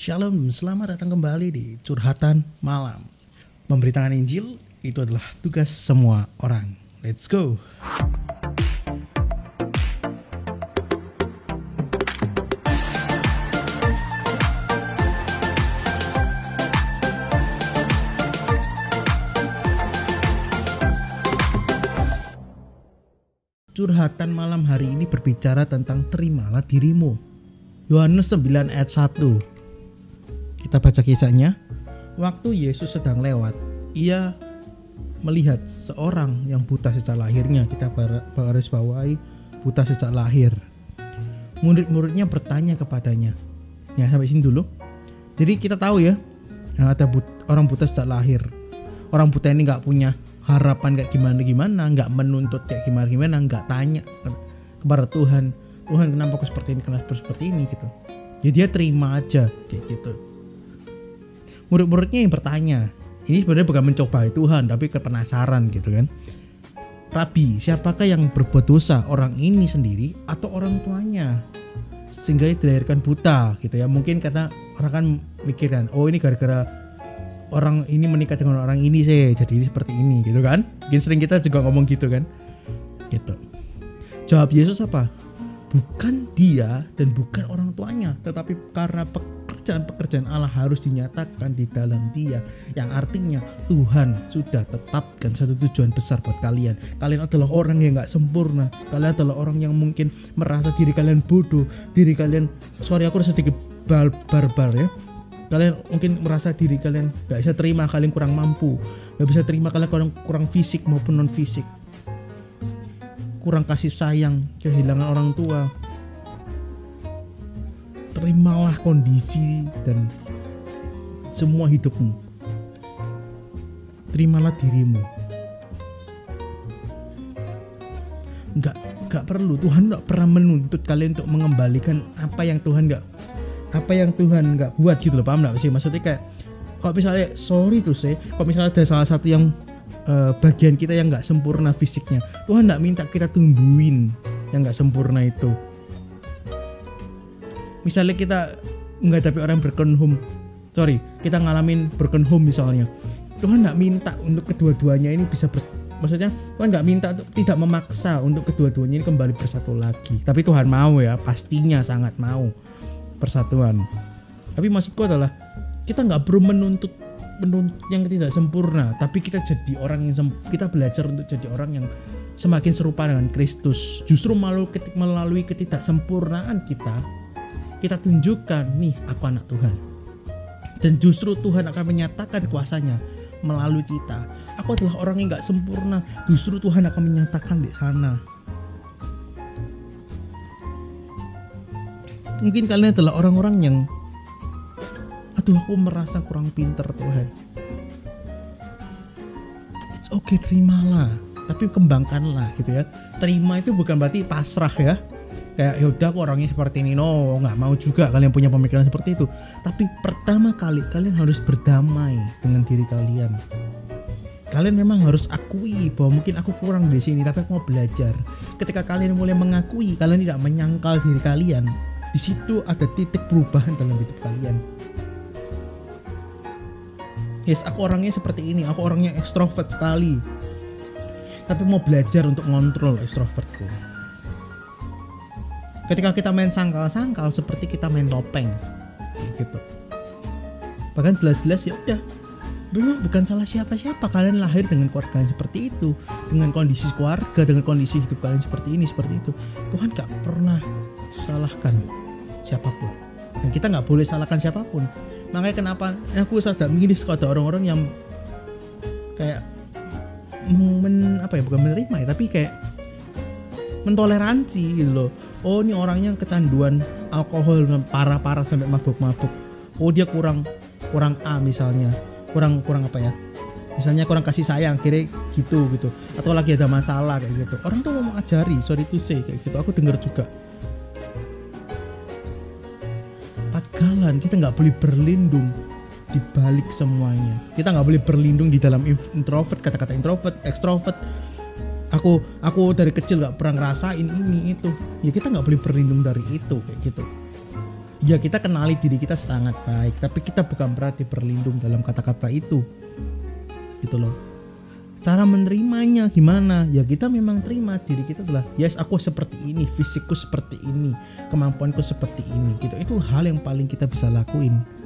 Shalom, selamat datang kembali di Curhatan Malam. Memberitakan Injil itu adalah tugas semua orang. Let's go. Curhatan malam hari ini berbicara tentang terimalah dirimu. Yohanes 9 ayat 1. Kita baca kisahnya. Waktu Yesus sedang lewat, ia melihat seorang yang buta sejak lahirnya. Kita harus bawahi buta sejak lahir. Murid-muridnya bertanya kepadanya. Ya sampai sini dulu. Jadi kita tahu ya, ada but orang buta sejak lahir. Orang buta ini nggak punya harapan kayak gimana gimana nggak menuntut kayak gimana gimana nggak tanya kepada Tuhan Tuhan kenapa aku seperti ini kenapa aku seperti ini gitu jadi dia terima aja kayak gitu murid-muridnya yang bertanya ini sebenarnya bukan mencoba Tuhan tapi kepenasaran gitu kan Rabi, siapakah yang berbuat dosa? Orang ini sendiri atau orang tuanya? Sehingga dilahirkan buta gitu ya. Mungkin kata orang kan mikirkan, oh ini gara-gara orang ini menikah dengan orang ini sih jadi ini seperti ini gitu kan mungkin sering kita juga ngomong gitu kan gitu jawab Yesus apa bukan dia dan bukan orang tuanya tetapi karena pekerjaan-pekerjaan Allah harus dinyatakan di dalam dia. Yang artinya Tuhan sudah tetapkan satu tujuan besar buat kalian. Kalian adalah orang yang gak sempurna. Kalian adalah orang yang mungkin merasa diri kalian bodoh. Diri kalian sorry aku udah sedikit barbar ya. Kalian mungkin merasa diri kalian gak bisa terima kalian kurang mampu. Gak bisa terima kalian kurang kurang fisik maupun non fisik kurang kasih sayang kehilangan orang tua terimalah kondisi dan semua hidupmu. Terimalah dirimu. Nggak nggak perlu. Tuhan nggak pernah menuntut kalian untuk mengembalikan apa yang Tuhan nggak apa yang Tuhan nggak buat gitu loh. Paham nggak sih? Maksudnya kayak kalau misalnya sorry tuh sih kalau misalnya ada salah satu yang uh, bagian kita yang nggak sempurna fisiknya. Tuhan nggak minta kita tumbuhin yang nggak sempurna itu misalnya kita nggak tapi orang broken home sorry kita ngalamin broken home misalnya Tuhan nggak minta untuk kedua-duanya ini bisa ber, maksudnya Tuhan nggak minta untuk tidak memaksa untuk kedua-duanya ini kembali bersatu lagi. Tapi Tuhan mau ya pastinya sangat mau persatuan. Tapi maksudku adalah kita nggak perlu menuntut menuntut yang tidak sempurna tapi kita jadi orang yang kita belajar untuk jadi orang yang semakin serupa dengan Kristus. Justru melalui, melalui ketidaksempurnaan kita kita tunjukkan nih aku anak Tuhan. Dan justru Tuhan akan menyatakan kuasanya melalui kita. Aku adalah orang yang nggak sempurna. Justru Tuhan akan menyatakan di sana. Mungkin kalian adalah orang-orang yang aduh aku merasa kurang pinter Tuhan. It's okay terimalah. Tapi kembangkanlah gitu ya. Terima itu bukan berarti pasrah ya kayak yaudah aku orangnya seperti ini no nggak mau juga kalian punya pemikiran seperti itu tapi pertama kali kalian harus berdamai dengan diri kalian kalian memang harus akui bahwa mungkin aku kurang di sini tapi aku mau belajar ketika kalian mulai mengakui kalian tidak menyangkal diri kalian di situ ada titik perubahan dalam hidup kalian. Yes, aku orangnya seperti ini. Aku orangnya ekstrovert sekali. Tapi mau belajar untuk ngontrol ekstrovertku. Ketika kita main sangkal-sangkal seperti kita main topeng. gitu. Bahkan jelas-jelas ya udah. Memang bukan salah siapa-siapa. Kalian lahir dengan keluarga yang seperti itu. Dengan kondisi keluarga dengan kondisi hidup kalian seperti ini seperti itu. Tuhan gak pernah salahkan siapa pun. Dan kita nggak boleh salahkan siapa pun. Makanya kenapa aku sadar miris kalau ada orang-orang yang kayak men, apa ya bukan menerima ya tapi kayak mentoleransi gitu loh. Oh ini orangnya kecanduan alkohol parah-parah sampai mabuk-mabuk. Oh dia kurang kurang A misalnya. Kurang kurang apa ya? Misalnya kurang kasih sayang kira gitu gitu. Atau lagi ada masalah kayak gitu. Orang tuh mau mengajari sorry to say kayak gitu. Aku dengar juga. Pagalan kita nggak boleh berlindung di balik semuanya. Kita nggak boleh berlindung di dalam introvert kata-kata introvert extrovert aku aku dari kecil nggak pernah ngerasain ini itu. Ya kita nggak boleh berlindung dari itu kayak gitu. Ya kita kenali diri kita sangat baik tapi kita bukan berarti berlindung dalam kata-kata itu. Gitu loh. Cara menerimanya gimana? Ya kita memang terima diri kita adalah yes aku seperti ini fisikku seperti ini kemampuanku seperti ini. Gitu. Itu hal yang paling kita bisa lakuin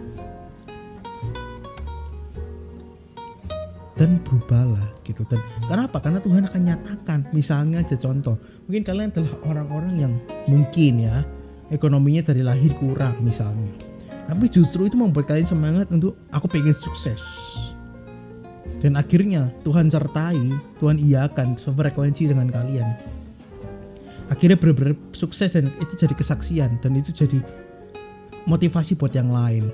dan berubahlah gitu. Dan kenapa? Karena Tuhan akan nyatakan misalnya aja contoh mungkin kalian adalah orang-orang yang mungkin ya ekonominya dari lahir kurang misalnya. Tapi justru itu membuat kalian semangat untuk aku pengen sukses. Dan akhirnya Tuhan sertai Tuhan iakan sefrekuensi dengan kalian. Akhirnya benar-benar sukses dan itu jadi kesaksian dan itu jadi motivasi buat yang lain.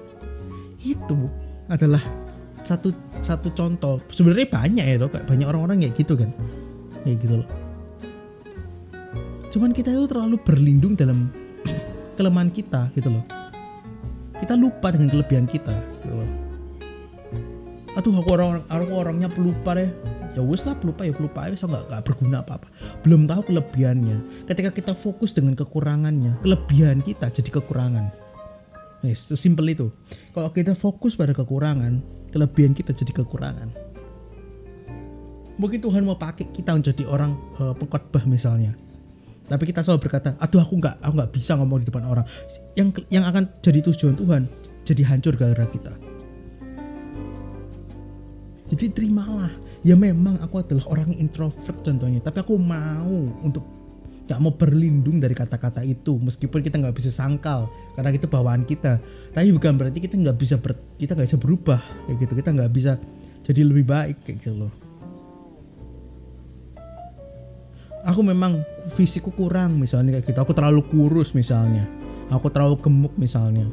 Itu adalah satu satu contoh. Sebenarnya banyak ya dok. Banyak orang-orang kayak gitu kan? Kayak gitu loh. Cuman kita itu terlalu berlindung dalam kelemahan kita gitu loh. Kita lupa dengan kelebihan kita gitu loh. Aduh aku orang aku orangnya pelupa deh. Ya wes lah pelupa ya pelupa aja. Nggak nggak berguna apa apa belum tahu kelebihannya. Ketika kita fokus dengan kekurangannya kelebihan kita jadi kekurangan. Yes, sesimpel itu. Kalau kita fokus pada kekurangan, kelebihan kita jadi kekurangan. Mungkin Tuhan mau pakai kita menjadi orang uh, pengkhotbah misalnya. Tapi kita selalu berkata, aduh aku nggak, aku nggak bisa ngomong di depan orang. Yang yang akan jadi tujuan Tuhan jadi hancur gara-gara kita. Jadi terimalah. Ya memang aku adalah orang introvert contohnya, tapi aku mau untuk gak mau berlindung dari kata-kata itu meskipun kita nggak bisa sangkal karena itu bawaan kita. Tapi bukan berarti kita nggak bisa ber, kita nggak bisa berubah kayak gitu. Kita nggak bisa jadi lebih baik kayak gitu loh. Aku memang fisikku kurang misalnya kayak gitu. Aku terlalu kurus misalnya. Aku terlalu gemuk misalnya.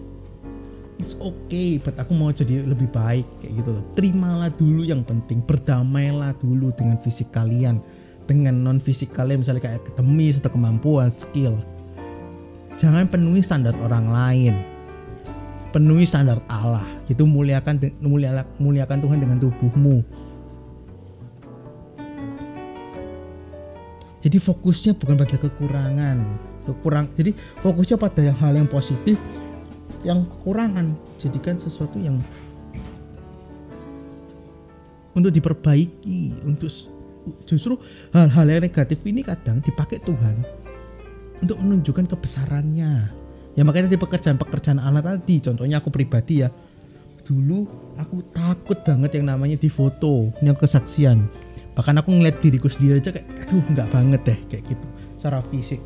It's okay but aku mau jadi lebih baik kayak gitu loh. Terimalah dulu yang penting berdamailah dulu dengan fisik kalian dengan non fisik kalian misalnya kayak akademis atau kemampuan skill. Jangan penuhi standar orang lain. Penuhi standar Allah. Itu muliakan muliakan, Tuhan dengan tubuhmu. Jadi fokusnya bukan pada kekurangan. Kekurang jadi fokusnya pada hal yang positif yang kekurangan. Jadikan sesuatu yang untuk diperbaiki untuk justru hal-hal yang negatif ini kadang dipakai Tuhan untuk menunjukkan kebesarannya. Ya makanya di pekerjaan-pekerjaan Allah tadi contohnya aku pribadi ya. Dulu aku takut banget yang namanya di foto yang kesaksian. Bahkan aku ngeliat diriku sendiri aja kayak aduh nggak banget deh kayak gitu secara fisik.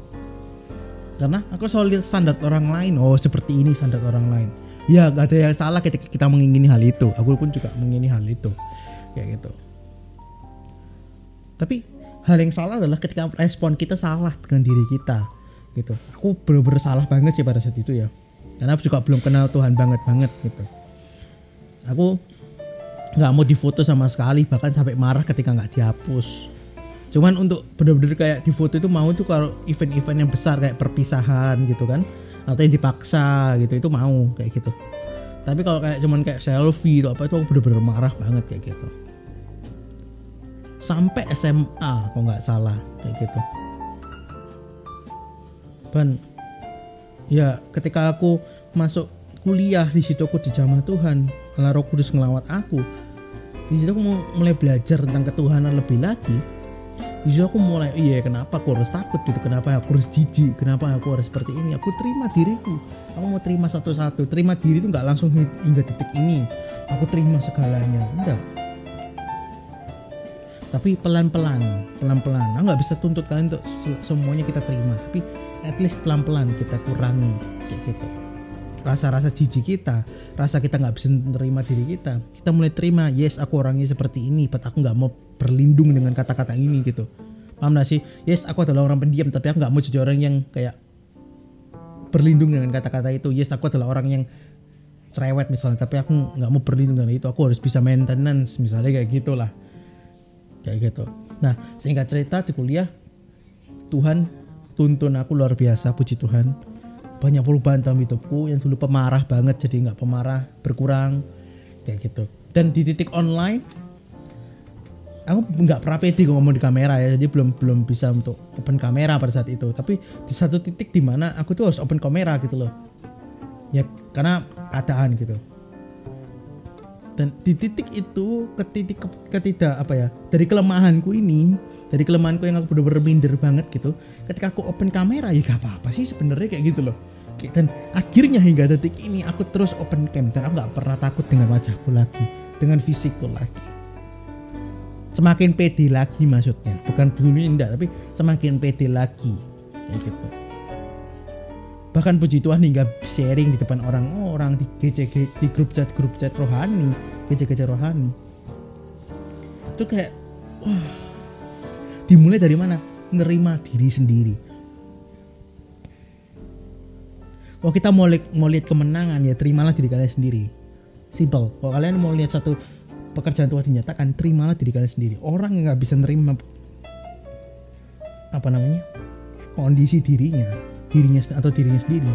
Karena aku selalu lihat standar orang lain oh seperti ini standar orang lain. Ya gak ada yang salah ketika kita mengingini hal itu. Aku pun juga mengingini hal itu kayak gitu tapi hal yang salah adalah ketika respon kita salah dengan diri kita gitu. Aku bener-bener salah banget sih pada saat itu ya. Karena aku juga belum kenal Tuhan banget banget gitu. Aku nggak mau difoto sama sekali bahkan sampai marah ketika nggak dihapus. Cuman untuk bener-bener kayak di foto itu mau tuh kalau event-event yang besar kayak perpisahan gitu kan atau yang dipaksa gitu itu mau kayak gitu. Tapi kalau kayak cuman kayak selfie atau apa itu aku bener-bener marah banget kayak gitu sampai SMA kok nggak salah kayak gitu. Ban ya ketika aku masuk kuliah di situ aku dijamah Tuhan. Allah Roh Kudus ngelawat aku. Di situ aku mulai belajar tentang ketuhanan lebih lagi. Di situ aku mulai iya kenapa aku harus takut gitu? Kenapa aku harus jijik? Kenapa aku harus seperti ini? Aku terima diriku. Aku mau terima satu-satu. Terima diri itu nggak langsung hingga titik ini. Aku terima segalanya. Enggak tapi pelan-pelan pelan-pelan. Aku nggak bisa tuntut kalian untuk semuanya kita terima. Tapi at least pelan-pelan kita kurangi kayak gitu. Rasa-rasa jijik kita rasa kita nggak bisa menerima diri kita kita mulai terima yes aku orangnya seperti ini but aku nggak mau berlindung dengan kata-kata ini gitu. Paham gak sih? Yes aku adalah orang pendiam tapi aku nggak mau jadi orang yang kayak berlindung dengan kata-kata itu. Yes aku adalah orang yang cerewet misalnya tapi aku nggak mau berlindung dengan itu. Aku harus bisa maintenance misalnya kayak gitulah kayak gitu. Nah sehingga cerita di kuliah Tuhan tuntun aku luar biasa puji Tuhan. Banyak perubahan dalam hidupku yang dulu pemarah banget jadi nggak pemarah berkurang kayak gitu. Dan di titik online aku nggak pernah pede ngomong di kamera ya jadi belum belum bisa untuk open kamera pada saat itu. Tapi di satu titik di mana aku tuh harus open kamera gitu loh. Ya karena keadaan gitu dan di titik itu ke titik ke, ketidak apa ya dari kelemahanku ini dari kelemahanku yang aku bener-bener minder banget gitu ketika aku open kamera ya gak apa-apa sih sebenarnya kayak gitu loh. Dan akhirnya hingga detik ini aku terus open cam dan aku nggak pernah takut dengan wajahku lagi dengan fisikku lagi. Semakin pede lagi maksudnya bukan dulu indah tapi semakin pede lagi kayak gitu bahkan puji Tuhan hingga sharing di depan orang-orang di GC di grup chat grup chat rohani GC-GC rohani. Itu kayak wah dimulai dari mana? Nerima diri sendiri. Kalau kita mau lihat, mau lihat kemenangan ya terimalah diri kalian sendiri. Simple. Kalau kalian mau lihat satu pekerjaan Tuhan dinyatakan terimalah diri kalian sendiri. Orang yang nggak bisa nerima apa namanya kondisi dirinya dirinya atau dirinya sendiri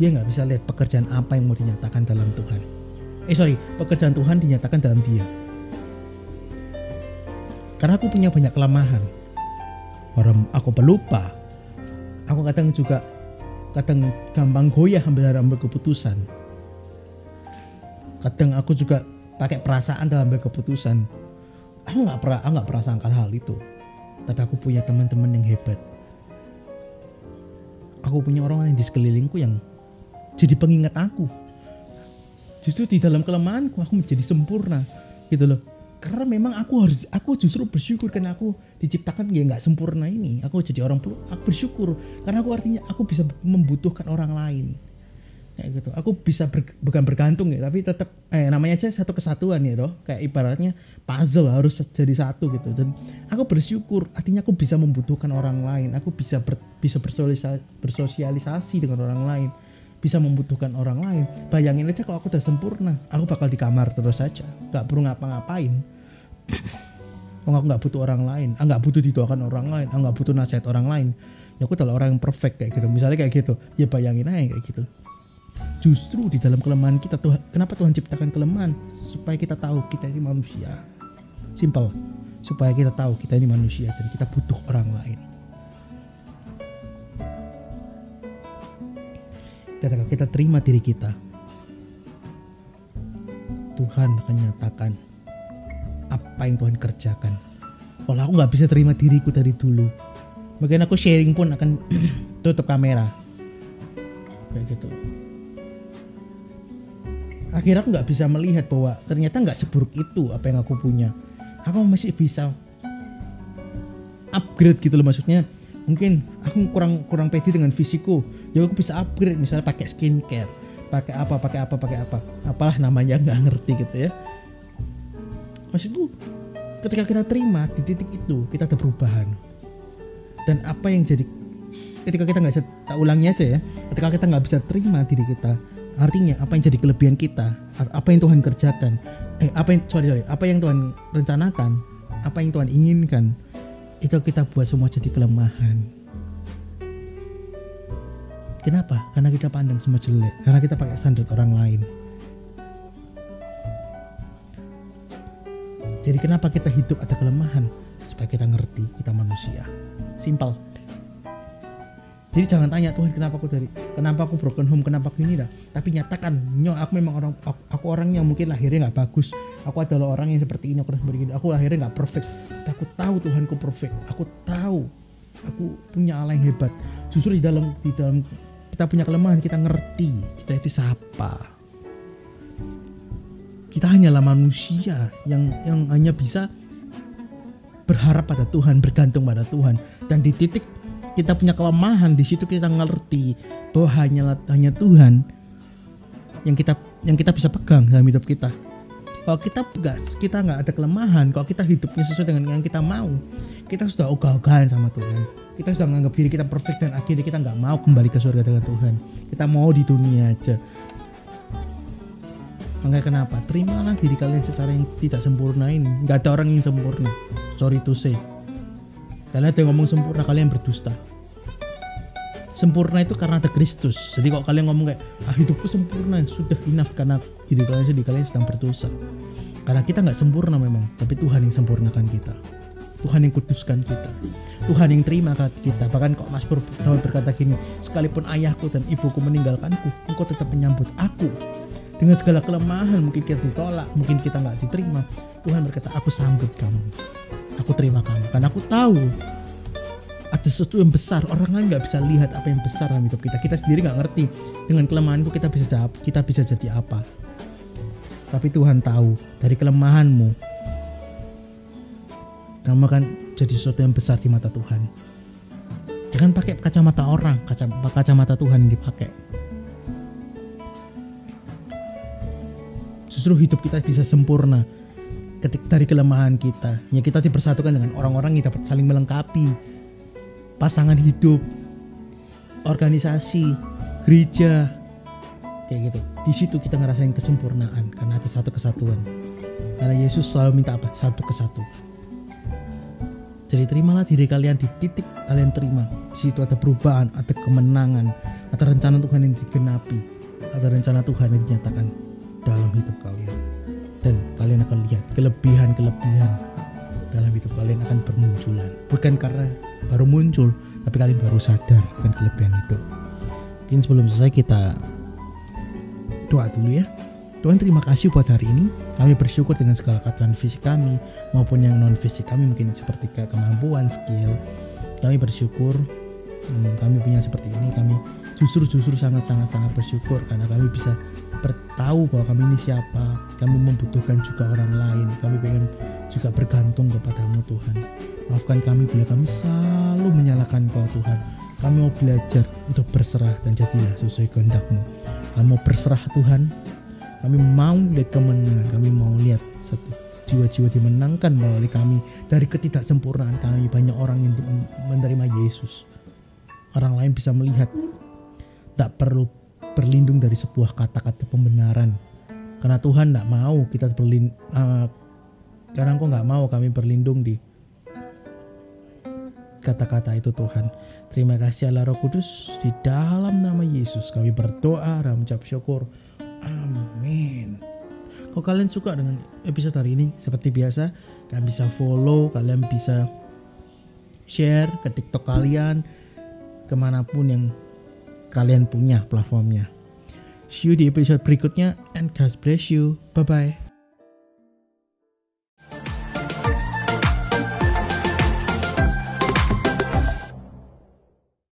dia nggak bisa lihat pekerjaan apa yang mau dinyatakan dalam Tuhan. Eh sorry pekerjaan Tuhan dinyatakan dalam dia. Karena aku punya banyak kelemahan. Orang aku pelupa. Aku kadang juga kadang gampang goyah ambil ambil keputusan. Kadang aku juga pakai perasaan dalam ambil keputusan. Aku nggak pernah nggak pernah sangkal hal itu. Tapi aku punya teman-teman yang hebat aku punya orang-orang di sekelilingku yang jadi pengingat aku. Justru di dalam kelemahanku aku menjadi sempurna gitu loh. Karena memang aku harus aku justru bersyukur karena aku diciptakan ya nggak sempurna ini. Aku jadi orang perlu aku bersyukur. Karena aku artinya aku bisa membutuhkan orang lain kayak gitu. Aku bisa ber- bukan bergantung ya tapi tetap eh namanya aja satu kesatuan ya doh kayak ibaratnya puzzle harus jadi satu gitu. Dan aku bersyukur artinya aku bisa membutuhkan orang lain. Aku bisa ber- bisa bersosialisasi, bersosialisasi dengan orang lain. Bisa membutuhkan orang lain. Bayangin aja kalau aku udah sempurna aku bakal di kamar terus saja. Nggak perlu ngapa-ngapain. Oh, aku nggak butuh orang lain, ah nggak butuh didoakan orang lain, ah nggak butuh nasihat orang lain. Ya aku adalah orang yang perfect kayak gitu. Misalnya kayak gitu, ya bayangin aja kayak gitu. Justru di dalam kelemahan kita Tuhan, kenapa Tuhan ciptakan kelemahan? Supaya kita tahu kita ini manusia. Simple. Supaya kita tahu kita ini manusia dan kita butuh orang lain. Ketika kita terima diri kita, Tuhan akan nyatakan apa yang Tuhan kerjakan. Kalau aku nggak bisa terima diriku dari dulu, mungkin aku sharing pun akan tutup kamera, kayak gitu. Akhirnya aku nggak bisa melihat bahwa ternyata nggak seburuk itu apa yang aku punya. Aku masih bisa upgrade gitu loh maksudnya. Mungkin aku kurang kurang pede dengan fisikku, ya aku bisa upgrade misalnya pakai skincare, pakai apa, pakai apa, pakai apa, apalah namanya nggak ngerti gitu ya maksudku ketika kita terima di titik itu kita ada perubahan dan apa yang jadi ketika kita nggak bisa tak ulangi aja ya ketika kita nggak bisa terima diri kita artinya apa yang jadi kelebihan kita? Apa yang Tuhan kerjakan? Eh apa yang sorry sorry apa yang Tuhan rencanakan? Apa yang Tuhan inginkan? Itu kita buat semua jadi kelemahan. Kenapa? Karena kita pandang semua jelek. Karena kita pakai standar orang lain. Jadi kenapa kita hidup ada kelemahan? Supaya kita ngerti kita manusia. Simple. Jadi jangan tanya Tuhan kenapa aku dari kenapa aku broken home kenapa aku ini dah. Tapi nyatakan, nyo aku memang orang aku, aku orang yang mungkin lahirnya nggak bagus. Aku adalah orang yang seperti ini, aku seperti ini. Aku lahirnya nggak perfect. Tapi aku tahu Tuhanku perfect. Aku tahu aku punya Allah yang hebat. Justru di dalam di dalam kita punya kelemahan kita ngerti kita itu siapa kita hanyalah manusia yang yang hanya bisa berharap pada Tuhan, bergantung pada Tuhan. Dan di titik kita punya kelemahan, di situ kita ngerti bahwa hanya hanya Tuhan yang kita yang kita bisa pegang dalam hidup kita. Kalau kita gas, kita nggak ada kelemahan. Kalau kita hidupnya sesuai dengan yang kita mau, kita sudah ogah-ogahan sama Tuhan. Kita sudah menganggap diri kita perfect dan akhirnya kita nggak mau kembali ke surga dengan Tuhan. Kita mau di dunia aja. Makanya kenapa? Terimalah diri kalian secara yang tidak sempurna ini. Gak ada orang yang sempurna. Sorry to say. Kalian ada yang ngomong sempurna, kalian berdusta. Sempurna itu karena ada Kristus. Jadi kalau kalian ngomong kayak, ah hidupku sempurna, sudah enough karena diri kalian sedih kalian sedang berdosa. Karena kita nggak sempurna memang, tapi Tuhan yang sempurnakan kita. Tuhan yang kuduskan kita. Tuhan yang terima kita bahkan kok Mas Pur berkata gini sekalipun ayahku dan ibuku meninggalkanku engkau tetap menyambut aku dengan segala kelemahan mungkin kita ditolak mungkin kita nggak diterima Tuhan berkata aku sambut kamu aku terima kamu karena aku tahu ada sesuatu yang besar. Orang lain nggak bisa lihat apa yang besar dalam hidup kita. Kita sendiri nggak ngerti. Dengan kelemahanku kita bisa jawab kita bisa jadi apa. Tapi Tuhan tahu dari kelemahanmu kamu akan jadi sesuatu yang besar di mata Tuhan. Jangan pakai kacamata orang. Kacamata Tuhan dipakai. Justru hidup kita bisa sempurna ketika dari kelemahan kita. Ya kita dipersatukan dengan orang-orang dapat saling melengkapi pasangan hidup, organisasi, gereja, kayak gitu. Di situ kita ngerasain kesempurnaan karena ada satu kesatuan. Karena Yesus selalu minta apa? Satu kesatuan. Jadi terimalah diri kalian di titik kalian terima. Di situ ada perubahan, ada kemenangan, ada rencana Tuhan yang digenapi, ada rencana Tuhan yang dinyatakan dalam hidup kalian. Dan kalian akan lihat kelebihan-kelebihan dalam hidup kalian akan bermunculan. Bukan karena baru muncul tapi kalian baru sadar kan kelebihan itu. Mungkin sebelum selesai kita doa dulu ya. Tuhan terima kasih buat hari ini. Kami bersyukur dengan segala kekuatan fisik kami maupun yang non fisik kami mungkin seperti kemampuan skill. Kami bersyukur hmm, kami punya seperti ini. Kami justru justru sangat sangat sangat bersyukur karena kami bisa bertahu bahwa kami ini siapa. Kami membutuhkan juga orang lain. Kami pengen juga bergantung kepadamu Tuhan Maafkan kami bila kami selalu menyalahkan Kau Tuhan. Kami mau belajar untuk berserah dan jadilah sesuai kehendakmu. Kami mau berserah Tuhan. Kami mau lihat kemenangan. Kami mau lihat satu jiwa-jiwa dimenangkan melalui kami dari ketidaksempurnaan kami. Banyak orang yang menerima Yesus. Orang lain bisa melihat tak perlu berlindung dari sebuah kata-kata pembenaran. Karena Tuhan tidak mau kita berlindung. Uh, karena Engkau nggak mau kami berlindung di kata-kata itu Tuhan. Terima kasih Allah Roh Kudus. Di dalam nama Yesus kami berdoa dan mengucap syukur. Amin. Kalau kalian suka dengan episode hari ini, seperti biasa, kalian bisa follow, kalian bisa share ke TikTok kalian, ke mana pun yang kalian punya platformnya. See you di episode berikutnya, and God bless you. Bye-bye.